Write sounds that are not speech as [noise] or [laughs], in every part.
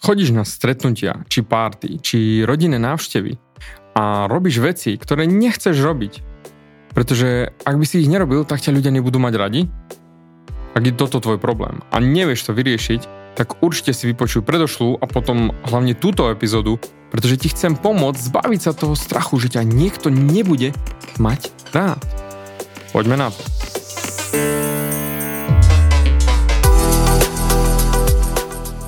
chodíš na stretnutia, či párty, či rodinné návštevy a robíš veci, ktoré nechceš robiť, pretože ak by si ich nerobil, tak ťa ľudia nebudú mať radi, ak je toto tvoj problém a nevieš to vyriešiť, tak určite si vypočuj predošlú a potom hlavne túto epizódu, pretože ti chcem pomôcť zbaviť sa toho strachu, že ťa niekto nebude mať rád. Poďme na to.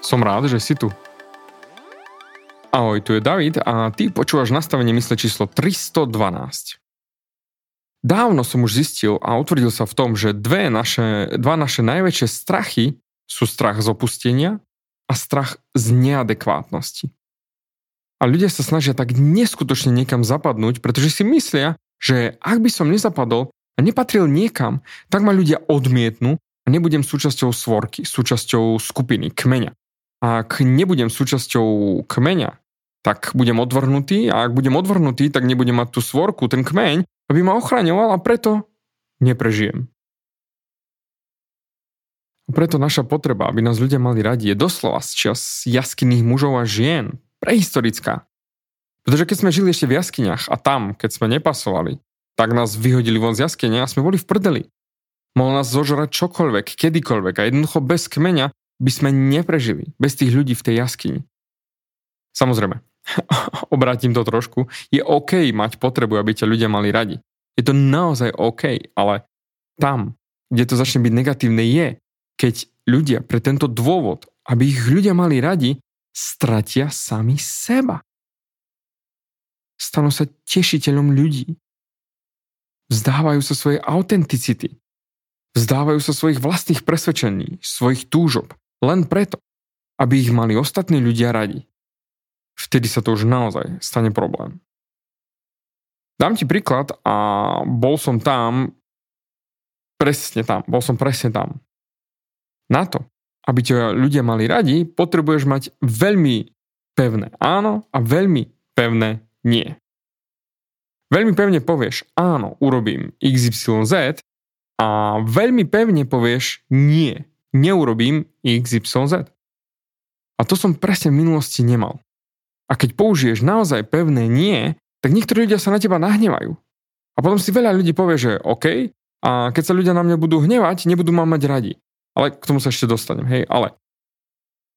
Som rád, že si tu. Ahoj, tu je David a ty počúvaš nastavenie mysle číslo 312. Dávno som už zistil a utvrdil sa v tom, že dve naše, dva naše najväčšie strachy sú strach z opustenia a strach z neadekvátnosti. A ľudia sa snažia tak neskutočne niekam zapadnúť, pretože si myslia, že ak by som nezapadol a nepatril niekam, tak ma ľudia odmietnú a nebudem súčasťou svorky, súčasťou skupiny, kmeňa. Ak nebudem súčasťou kmeňa, tak budem odvrhnutý a ak budem odvrhnutý, tak nebudem mať tú svorku, ten kmeň, aby ma ochraňoval a preto neprežijem. Preto naša potreba, aby nás ľudia mali radi, je doslova z čas jaskyných mužov a žien, prehistorická. Pretože keď sme žili ešte v jaskyniach a tam, keď sme nepasovali, tak nás vyhodili von z jaskyne a sme boli v prdeli. Mohol nás zožrať čokoľvek, kedykoľvek a jednoducho bez kmeňa by sme neprežili bez tých ľudí v tej jaskyni. Samozrejme, [laughs] obrátim to trošku, je OK mať potrebu, aby ťa ľudia mali radi. Je to naozaj OK, ale tam, kde to začne byť negatívne, je, keď ľudia pre tento dôvod, aby ich ľudia mali radi, stratia sami seba. Stanú sa tešiteľom ľudí. Vzdávajú sa svojej autenticity. Vzdávajú sa svojich vlastných presvedčení, svojich túžob, len preto, aby ich mali ostatní ľudia radi. Vtedy sa to už naozaj stane problém. Dám ti príklad a bol som tam, presne tam, bol som presne tam. Na to, aby ťa ľudia mali radi, potrebuješ mať veľmi pevné áno a veľmi pevné nie. Veľmi pevne povieš áno, urobím XYZ a veľmi pevne povieš nie, neurobím XYZ. A to som presne v minulosti nemal. A keď použiješ naozaj pevné nie, tak niektorí ľudia sa na teba nahnevajú. A potom si veľa ľudí povie, že OK, a keď sa ľudia na mňa budú hnevať, nebudú ma mať radi. Ale k tomu sa ešte dostanem, hej, ale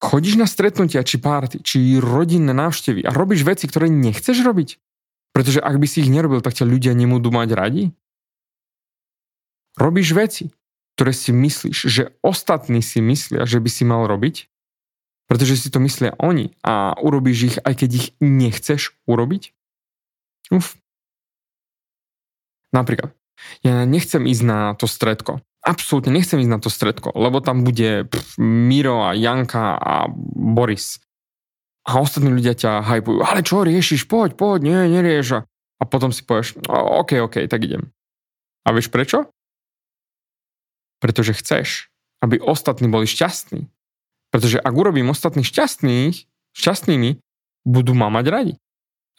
chodíš na stretnutia, či párty, či rodinné návštevy a robíš veci, ktoré nechceš robiť? Pretože ak by si ich nerobil, tak ťa ľudia nebudú mať radi? Robíš veci, ktoré si myslíš, že ostatní si myslia, že by si mal robiť, pretože si to myslia oni a urobíš ich, aj keď ich nechceš urobiť? Uf. Napríklad, ja nechcem ísť na to stredko. Absolútne nechcem ísť na to stredko, lebo tam bude pff, Miro a Janka a Boris. A ostatní ľudia ťa hypujú. Ale čo riešiš? Poď, poď, nie, nerieš. A potom si povieš, OK, OK, tak idem. A vieš prečo? Pretože chceš, aby ostatní boli šťastní. Pretože ak urobím ostatných šťastných, šťastnými, budú ma mať radi.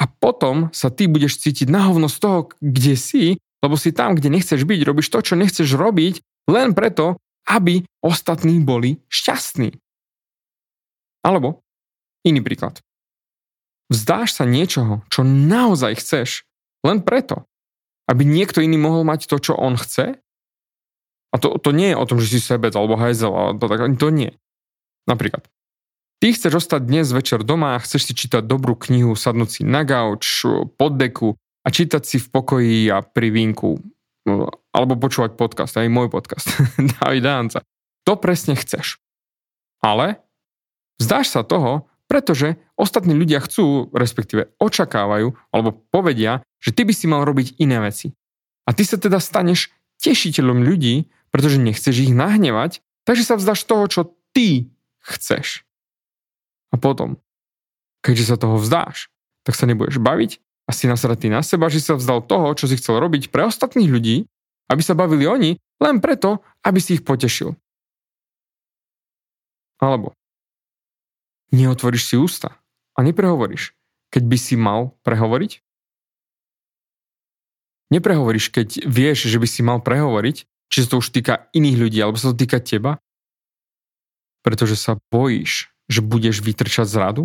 A potom sa ty budeš cítiť na hovno z toho, kde si, lebo si tam, kde nechceš byť, robíš to, čo nechceš robiť, len preto, aby ostatní boli šťastní. Alebo iný príklad. Vzdáš sa niečoho, čo naozaj chceš, len preto, aby niekto iný mohol mať to, čo on chce a to, to nie je o tom, že si sebec alebo hajzel, to, tak, to nie. Napríklad, Ty chceš ostať dnes večer doma chceš si čítať dobrú knihu, sadnúť si na gauč, pod deku a čítať si v pokoji a pri vínku. Alebo počúvať podcast, aj môj podcast. [laughs] David Danca. To presne chceš. Ale vzdáš sa toho, pretože ostatní ľudia chcú, respektíve očakávajú, alebo povedia, že ty by si mal robiť iné veci. A ty sa teda staneš tešiteľom ľudí, pretože nechceš ich nahnevať, takže sa vzdáš toho, čo ty chceš. A potom, keďže sa toho vzdáš, tak sa nebudeš baviť a si nasratý na seba, že sa vzdal toho, čo si chcel robiť pre ostatných ľudí, aby sa bavili oni, len preto, aby si ich potešil. Alebo neotvoríš si ústa a neprehovoríš, keď by si mal prehovoriť? Neprehovoríš, keď vieš, že by si mal prehovoriť, či sa to už týka iných ľudí, alebo sa to týka teba, pretože sa bojíš, že budeš vytrčať z radu?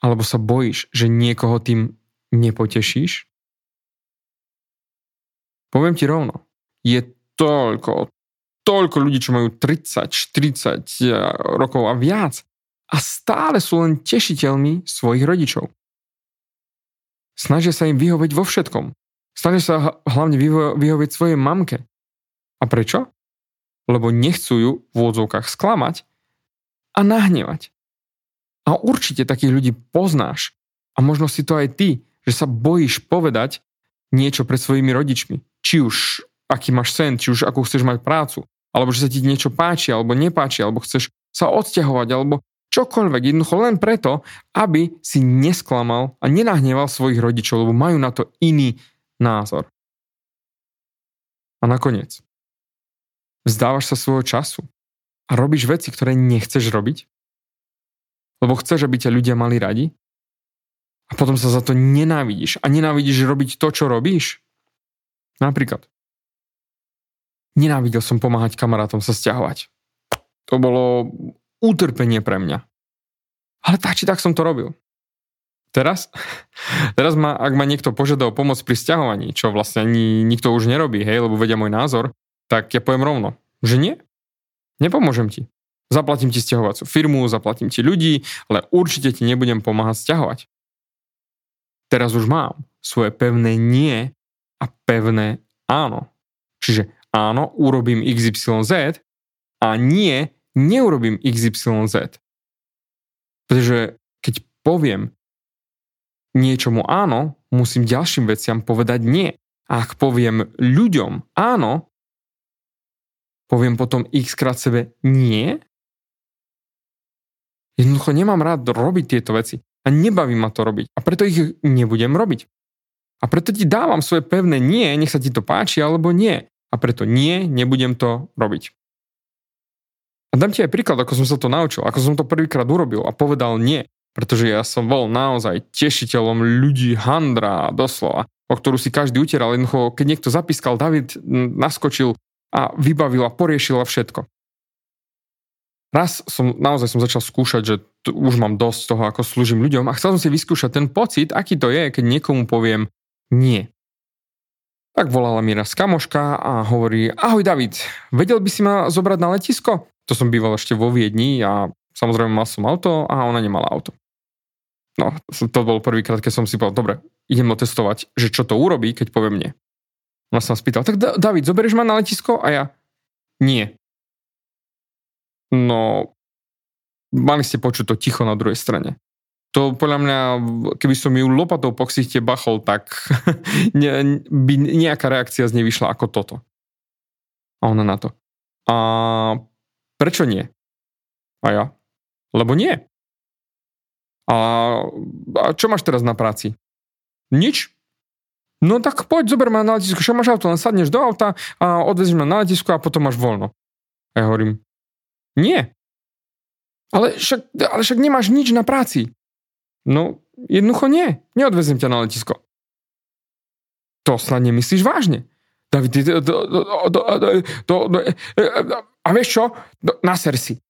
Alebo sa bojíš, že niekoho tým nepotešíš? Poviem ti rovno, je toľko, toľko ľudí, čo majú 30, 40 eh, rokov a viac a stále sú len tešiteľmi svojich rodičov. Snažia sa im vyhovieť vo všetkom. Snažia sa hlavne vyho- vyhovieť svojej mamke. A prečo? Lebo nechcú ju v úvodzovkách sklamať a nahnevať. A určite takých ľudí poznáš. A možno si to aj ty, že sa bojíš povedať niečo pred svojimi rodičmi. Či už aký máš sen, či už ako chceš mať prácu, alebo že sa ti niečo páči, alebo nepáči, alebo chceš sa odsťahovať, alebo čokoľvek, jednoducho len preto, aby si nesklamal a nenahneval svojich rodičov, lebo majú na to iný názor. A nakoniec, vzdávaš sa svojho času, a robíš veci, ktoré nechceš robiť, lebo chceš, aby ťa ľudia mali radi a potom sa za to nenávidíš a nenávidíš robiť to, čo robíš. Napríklad. Nenávidel som pomáhať kamarátom sa stiahovať. To bolo utrpenie pre mňa. Ale tak či tak som to robil. Teraz, teraz ma, ak ma niekto požiada o pomoc pri stiahovaní, čo vlastne ani nikto už nerobí, hej, lebo vedia môj názor, tak ja poviem rovno, že nie. Nepomôžem ti. Zaplatím ti stiahovacú firmu, zaplatím ti ľudí, ale určite ti nebudem pomáhať stiahovať. Teraz už mám svoje pevné nie a pevné áno. Čiže áno, urobím XYZ a nie, neurobím XYZ. Pretože keď poviem niečomu áno, musím ďalším veciam povedať nie. Ak poviem ľuďom áno, poviem potom x krát sebe nie. Jednoducho nemám rád robiť tieto veci a nebaví ma to robiť a preto ich nebudem robiť. A preto ti dávam svoje pevné nie, nech sa ti to páči alebo nie. A preto nie, nebudem to robiť. A dám ti aj príklad, ako som sa to naučil, ako som to prvýkrát urobil a povedal nie, pretože ja som bol naozaj tešiteľom ľudí handra doslova, o ktorú si každý utieral. Jednoducho, keď niekto zapískal, David naskočil a vybavila, poriešila všetko. Raz som, naozaj som začal skúšať, že t- už mám dosť toho, ako slúžim ľuďom a chcel som si vyskúšať ten pocit, aký to je, keď niekomu poviem nie. Tak volala mi raz kamoška a hovorí, ahoj David, vedel by si ma zobrať na letisko? To som býval ešte vo Viedni a samozrejme mal som auto a ona nemala auto. No, to bol prvýkrát, keď som si povedal, dobre, idem otestovať, že čo to urobí, keď poviem nie. Ona sa spýtal, tak David, zoberieš ma na letisko? A ja, nie. No, mali ste počuť to ticho na druhej strane. To podľa mňa, keby som ju lopatou po ksichte bachol, tak [laughs] ne, by nejaká reakcia z nej vyšla ako toto. A ona na to. A prečo nie? A ja? Lebo nie. A, a čo máš teraz na práci? Nič. No tak poď, zober ma na letisku, čo máš auto, len sadneš do auta a odvezieš ma na letisku a potom máš voľno. A ja hovorím, nie. Ale však, ale však nemáš nič na práci. No, jednoducho nie. Neodvezem ťa na letisko. To snad nemyslíš vážne. David, to, to, to, to, to, a vieš čo? Naser si.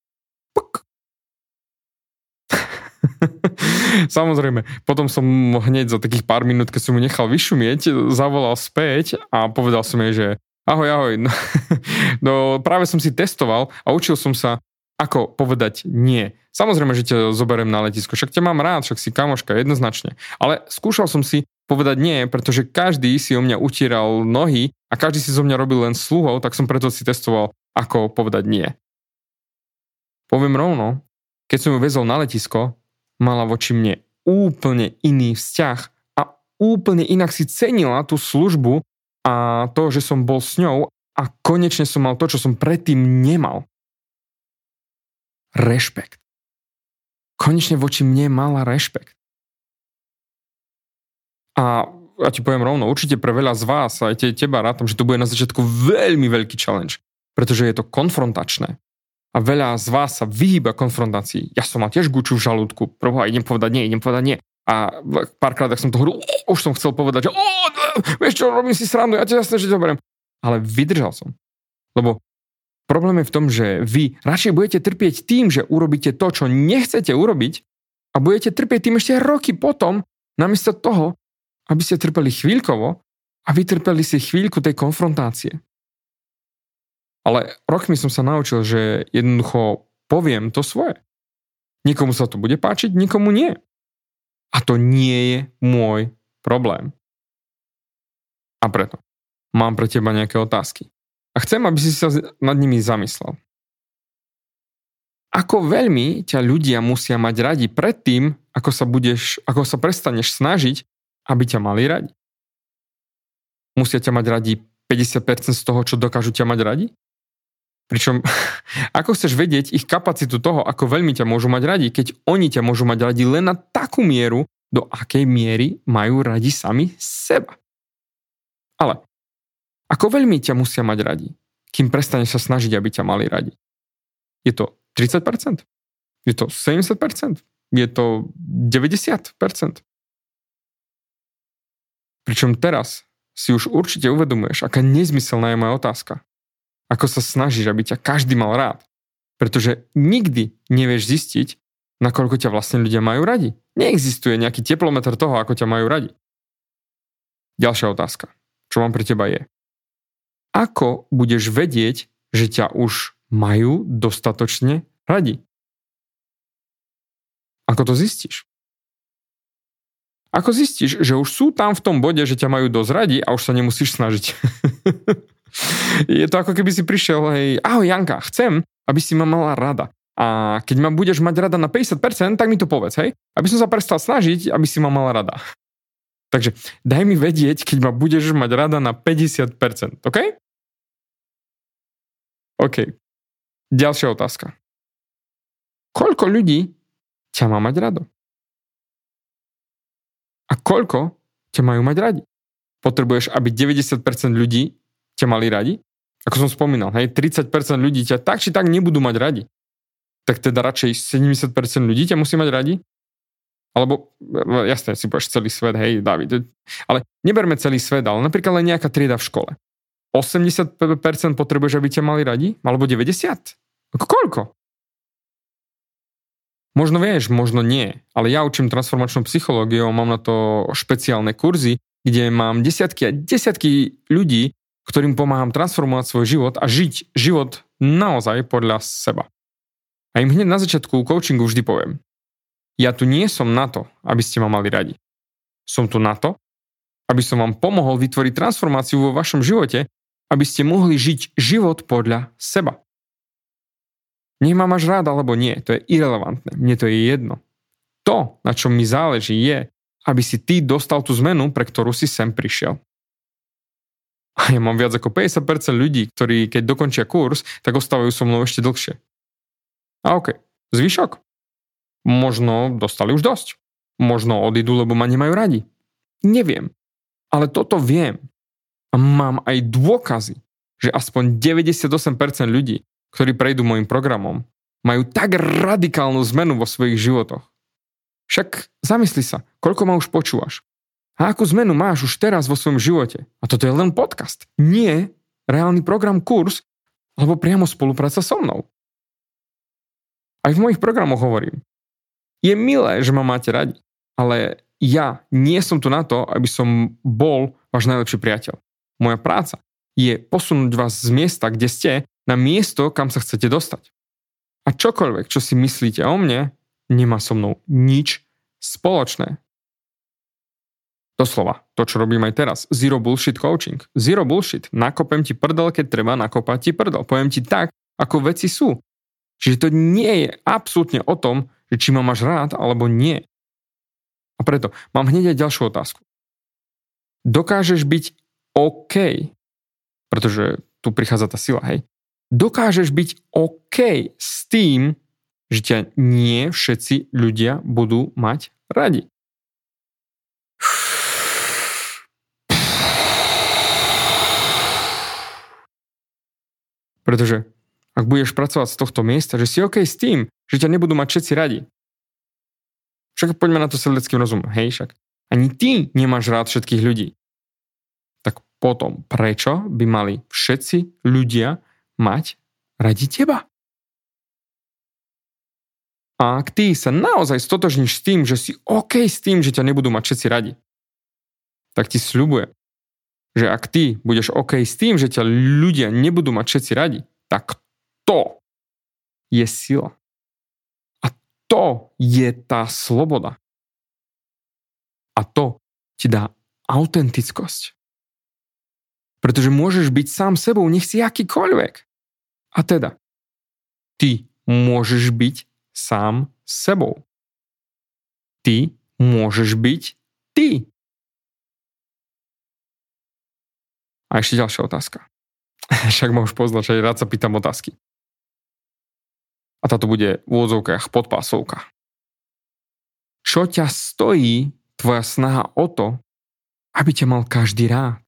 [laughs] Samozrejme, potom som hneď za takých pár minút, keď som mu nechal vyšumieť, zavolal späť a povedal som jej, že ahoj, ahoj, no, [laughs] no práve som si testoval a učil som sa ako povedať nie. Samozrejme, že ťa zoberiem na letisko, však ťa mám rád, však si kamoška, jednoznačne. Ale skúšal som si povedať nie, pretože každý si o mňa utieral nohy a každý si zo mňa robil len sluhov, tak som preto si testoval, ako povedať nie. Poviem rovno, keď som ju vezol na letisko, mala voči mne úplne iný vzťah a úplne inak si cenila tú službu a to, že som bol s ňou a konečne som mal to, čo som predtým nemal rešpekt. Konečne voči mne mala rešpekt. A ja ti poviem rovno, určite pre veľa z vás, aj te, teba rátam, že to bude na začiatku veľmi veľký challenge, pretože je to konfrontačné. A veľa z vás sa vyhýba konfrontácii. Ja som mal tiež guču v žalúdku. Prvoha, idem povedať nie, idem povedať nie. A párkrát, ak som to hovoril, už som chcel povedať, že vieš čo, robím si srandu, ja ti jasne, že to beriem. Ale vydržal som. Lebo Problém je v tom, že vy radšej budete trpieť tým, že urobíte to, čo nechcete urobiť a budete trpieť tým ešte roky potom, namiesto toho, aby ste trpeli chvíľkovo a vytrpeli si chvíľku tej konfrontácie. Ale rokmi som sa naučil, že jednoducho poviem to svoje. Nikomu sa to bude páčiť, nikomu nie. A to nie je môj problém. A preto mám pre teba nejaké otázky. A chcem, aby si sa nad nimi zamyslel. Ako veľmi ťa ľudia musia mať radi predtým, ako sa, budeš, ako sa prestaneš snažiť, aby ťa mali radi? Musia ťa mať radi 50% z toho, čo dokážu ťa mať radi? Pričom, [laughs] ako chceš vedieť ich kapacitu toho, ako veľmi ťa môžu mať radi, keď oni ťa môžu mať radi len na takú mieru, do akej miery majú radi sami seba. Ale ako veľmi ťa musia mať radi, kým prestaneš sa snažiť, aby ťa mali radi? Je to 30%? Je to 70%? Je to 90%? Pričom teraz si už určite uvedomuješ, aká nezmyselná je moja otázka. Ako sa snažíš, aby ťa každý mal rád. Pretože nikdy nevieš zistiť, nakoľko ťa vlastne ľudia majú radi. Neexistuje nejaký teplometer toho, ako ťa majú radi. Ďalšia otázka, čo mám pre teba je, ako budeš vedieť, že ťa už majú dostatočne radi? Ako to zistíš? Ako zistíš, že už sú tam v tom bode, že ťa majú dosť radi a už sa nemusíš snažiť? [laughs] je to ako keby si prišiel, hej, ahoj Janka, chcem, aby si ma mala rada. A keď ma budeš mať rada na 50%, tak mi to povedz, hej? Aby som sa prestal snažiť, aby si ma mala rada. Takže daj mi vedieť, keď ma budeš mať rada na 50%, OK? OK. Ďalšia otázka. Koľko ľudí ťa má mať rado? A koľko ťa majú mať radi? Potrebuješ, aby 90% ľudí ťa mali radi? Ako som spomínal, hej, 30% ľudí ťa tak či tak nebudú mať radi. Tak teda radšej 70% ľudí ťa musí mať radi? Alebo, jasne, si povieš celý svet, hej, David. Ale neberme celý svet, ale napríklad len nejaká trieda v škole. 80% potrebuješ, aby ťa mali radi? Alebo 90? Koľko? Možno vieš, možno nie, ale ja učím transformačnú psychológiu, mám na to špeciálne kurzy, kde mám desiatky a desiatky ľudí, ktorým pomáham transformovať svoj život a žiť život naozaj podľa seba. A im hneď na začiatku coachingu vždy poviem, ja tu nie som na to, aby ste ma mali radi. Som tu na to, aby som vám pomohol vytvoriť transformáciu vo vašom živote, aby ste mohli žiť život podľa seba. Nech ma máš rád alebo nie, to je irrelevantné, mne to je jedno. To, na čom mi záleží, je, aby si ty dostal tú zmenu, pre ktorú si sem prišiel. A ja mám viac ako 50% ľudí, ktorí keď dokončia kurz, tak ostávajú so mnou ešte dlhšie. A ok, zvyšok? Možno dostali už dosť. Možno odídu, lebo ma nemajú radi. Neviem. Ale toto viem. A mám aj dôkazy, že aspoň 98% ľudí, ktorí prejdú môjim programom, majú tak radikálnu zmenu vo svojich životoch. Však zamysli sa, koľko ma už počúvaš. A akú zmenu máš už teraz vo svojom živote? A toto je len podcast. Nie reálny program, kurz, alebo priamo spolupráca so mnou. Aj v mojich programoch hovorím. Je milé, že ma máte radi, ale ja nie som tu na to, aby som bol váš najlepší priateľ. Moja práca je posunúť vás z miesta, kde ste, na miesto, kam sa chcete dostať. A čokoľvek, čo si myslíte o mne, nemá so mnou nič spoločné. Doslova, to, čo robím aj teraz. Zero bullshit coaching. Zero bullshit. Nakopem ti prdel, keď treba nakopať ti prdel. Poviem ti tak, ako veci sú. Čiže to nie je absolútne o tom, že či ma máš rád alebo nie. A preto mám hneď aj ďalšiu otázku. Dokážeš byť OK, pretože tu prichádza tá sila, hej. Dokážeš byť OK s tým, že ťa nie všetci ľudia budú mať radi. Pretože ak budeš pracovať z tohto miesta, že si OK s tým, že ťa nebudú mať všetci radi. Však poďme na to leckým rozumom. Hej, však ani ty nemáš rád všetkých ľudí. Tak potom, prečo by mali všetci ľudia mať radi teba? A ak ty sa naozaj stotožníš s tým, že si OK s tým, že ťa nebudú mať všetci radi, tak ti sľubujem, že ak ty budeš OK s tým, že ťa ľudia nebudú mať všetci radi, tak to je sila. A to je tá sloboda. A to ti dá autentickosť. Pretože môžeš byť sám sebou, nech si akýkoľvek. A teda, ty môžeš byť sám sebou. Ty môžeš byť ty. A ešte ďalšia otázka. [laughs] Však ma už poznať, že rád sa pýtam otázky. A táto bude v úvodzovkách podpásovka. Čo ťa stojí tvoja snaha o to, aby ťa mal každý rád?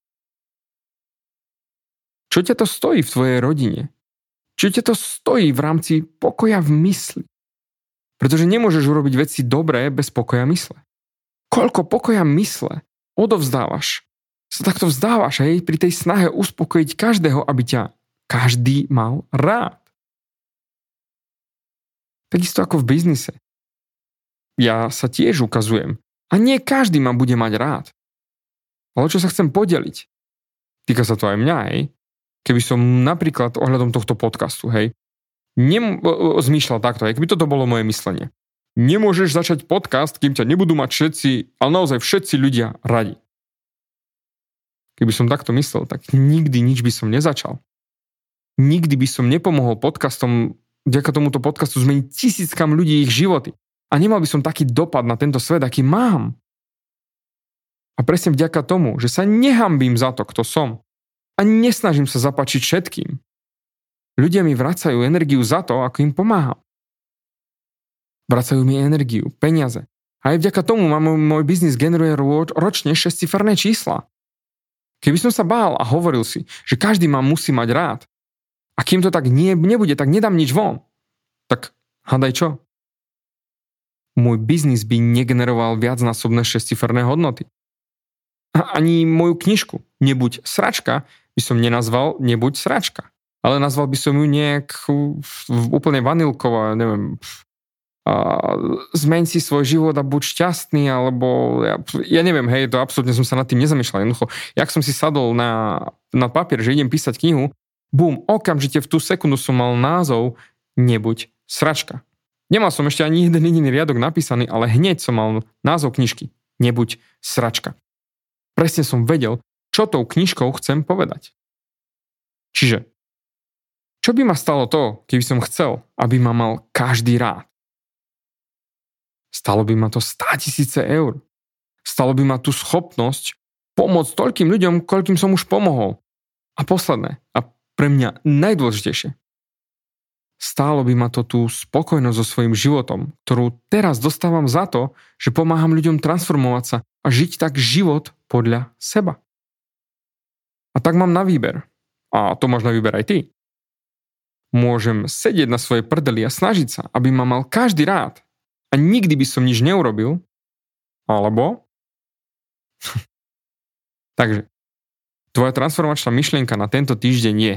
Čo ťa to stojí v tvojej rodine? Čo ťa to stojí v rámci pokoja v mysli? Pretože nemôžeš urobiť veci dobré bez pokoja mysle. Koľko pokoja mysle odovzdávaš sa takto vzdávaš hej, pri tej snahe uspokojiť každého, aby ťa každý mal rád. Takisto ako v biznise. Ja sa tiež ukazujem. A nie každý ma bude mať rád. Ale čo sa chcem podeliť? Týka sa to aj mňa, hej. Keby som napríklad ohľadom tohto podcastu, hej, nem- zmýšľal takto, hej, keby toto bolo moje myslenie. Nemôžeš začať podcast, kým ťa nebudú mať všetci, ale naozaj všetci ľudia radi. Keby som takto myslel, tak nikdy nič by som nezačal. Nikdy by som nepomohol podcastom, vďaka tomuto podcastu zmeniť tisíckam ľudí ich životy. A nemal by som taký dopad na tento svet, aký mám. A presne vďaka tomu, že sa nehambím za to, kto som. A nesnažím sa zapačiť všetkým. Ľudia mi vracajú energiu za to, ako im pomáham. Vracajú mi energiu, peniaze. A aj vďaka tomu môj biznis generuje ročne 6 čísla. Keby som sa bál a hovoril si, že každý ma musí mať rád, a kým to tak nie, nebude, tak nedám nič von, tak hádaj čo? Môj biznis by negeneroval viacnásobné šestiferné hodnoty. A ani moju knižku Nebuď sračka by som nenazval Nebuď sračka. Ale nazval by som ju nejak úplne vanilková, neviem, zmeň si svoj život a buď šťastný, alebo ja, ja neviem, hej, to absolútne som sa nad tým nezamýšľal. Jednoducho, jak som si sadol na, na papier, že idem písať knihu, bum, okamžite v tú sekundu som mal názov Nebuď sračka. Nemal som ešte ani jeden jediný riadok napísaný, ale hneď som mal názov knižky Nebuď sračka. Presne som vedel, čo tou knižkou chcem povedať. Čiže, čo by ma stalo to, keby som chcel, aby ma mal každý rád? Stalo by ma to 100 tisíce eur. Stalo by ma tú schopnosť pomôcť toľkým ľuďom, koľkým som už pomohol. A posledné, a pre mňa najdôležitejšie, stálo by ma to tú spokojnosť so svojím životom, ktorú teraz dostávam za to, že pomáham ľuďom transformovať sa a žiť tak život podľa seba. A tak mám na výber. A to máš na výber aj ty. Môžem sedieť na svojej prdeli a snažiť sa, aby ma mal každý rád, a nikdy by som nič neurobil, alebo... [laughs] Takže, tvoja transformačná myšlienka na tento týždeň je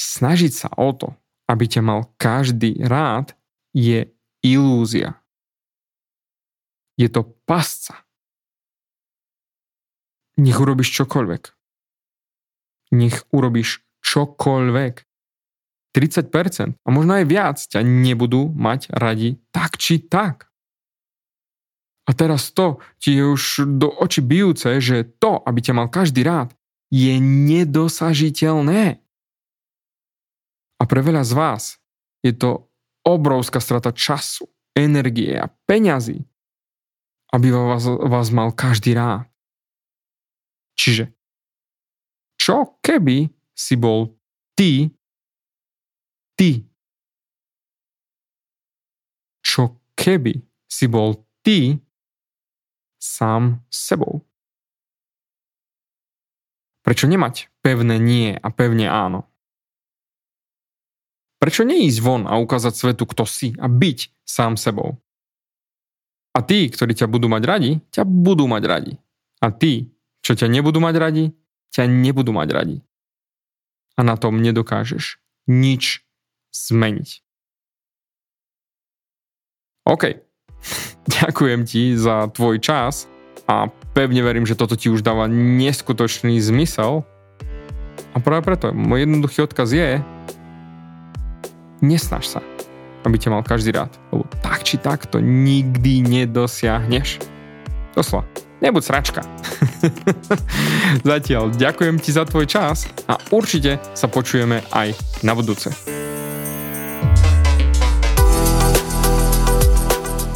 snažiť sa o to, aby ťa mal každý rád, je ilúzia. Je to pasca. Nech urobíš čokoľvek. Nech urobíš čokoľvek. 30% a možno aj viac ťa nebudú mať radi tak či tak. A teraz to ti je už do oči bijúce, že to, aby ťa mal každý rád, je nedosažiteľné. A pre veľa z vás je to obrovská strata času, energie a peňazí, aby vás, vás mal každý rád. Čiže, čo keby si bol ty, ty? Čo keby si bol ty sám sebou? Prečo nemať pevné nie a pevne áno? Prečo neísť von a ukázať svetu, kto si a byť sám sebou? A tí, ktorí ťa budú mať radi, ťa budú mať radi. A tí, čo ťa nebudú mať radi, ťa nebudú mať radi. A na tom nedokážeš nič zmeniť. OK. [laughs] Ďakujem ti za tvoj čas a pevne verím, že toto ti už dáva neskutočný zmysel. A práve preto môj jednoduchý odkaz je nesnaž sa, aby ťa mal každý rád, lebo tak či tak to nikdy nedosiahneš. Doslova. Nebuď sračka. [laughs] Zatiaľ ďakujem ti za tvoj čas a určite sa počujeme aj na budúce.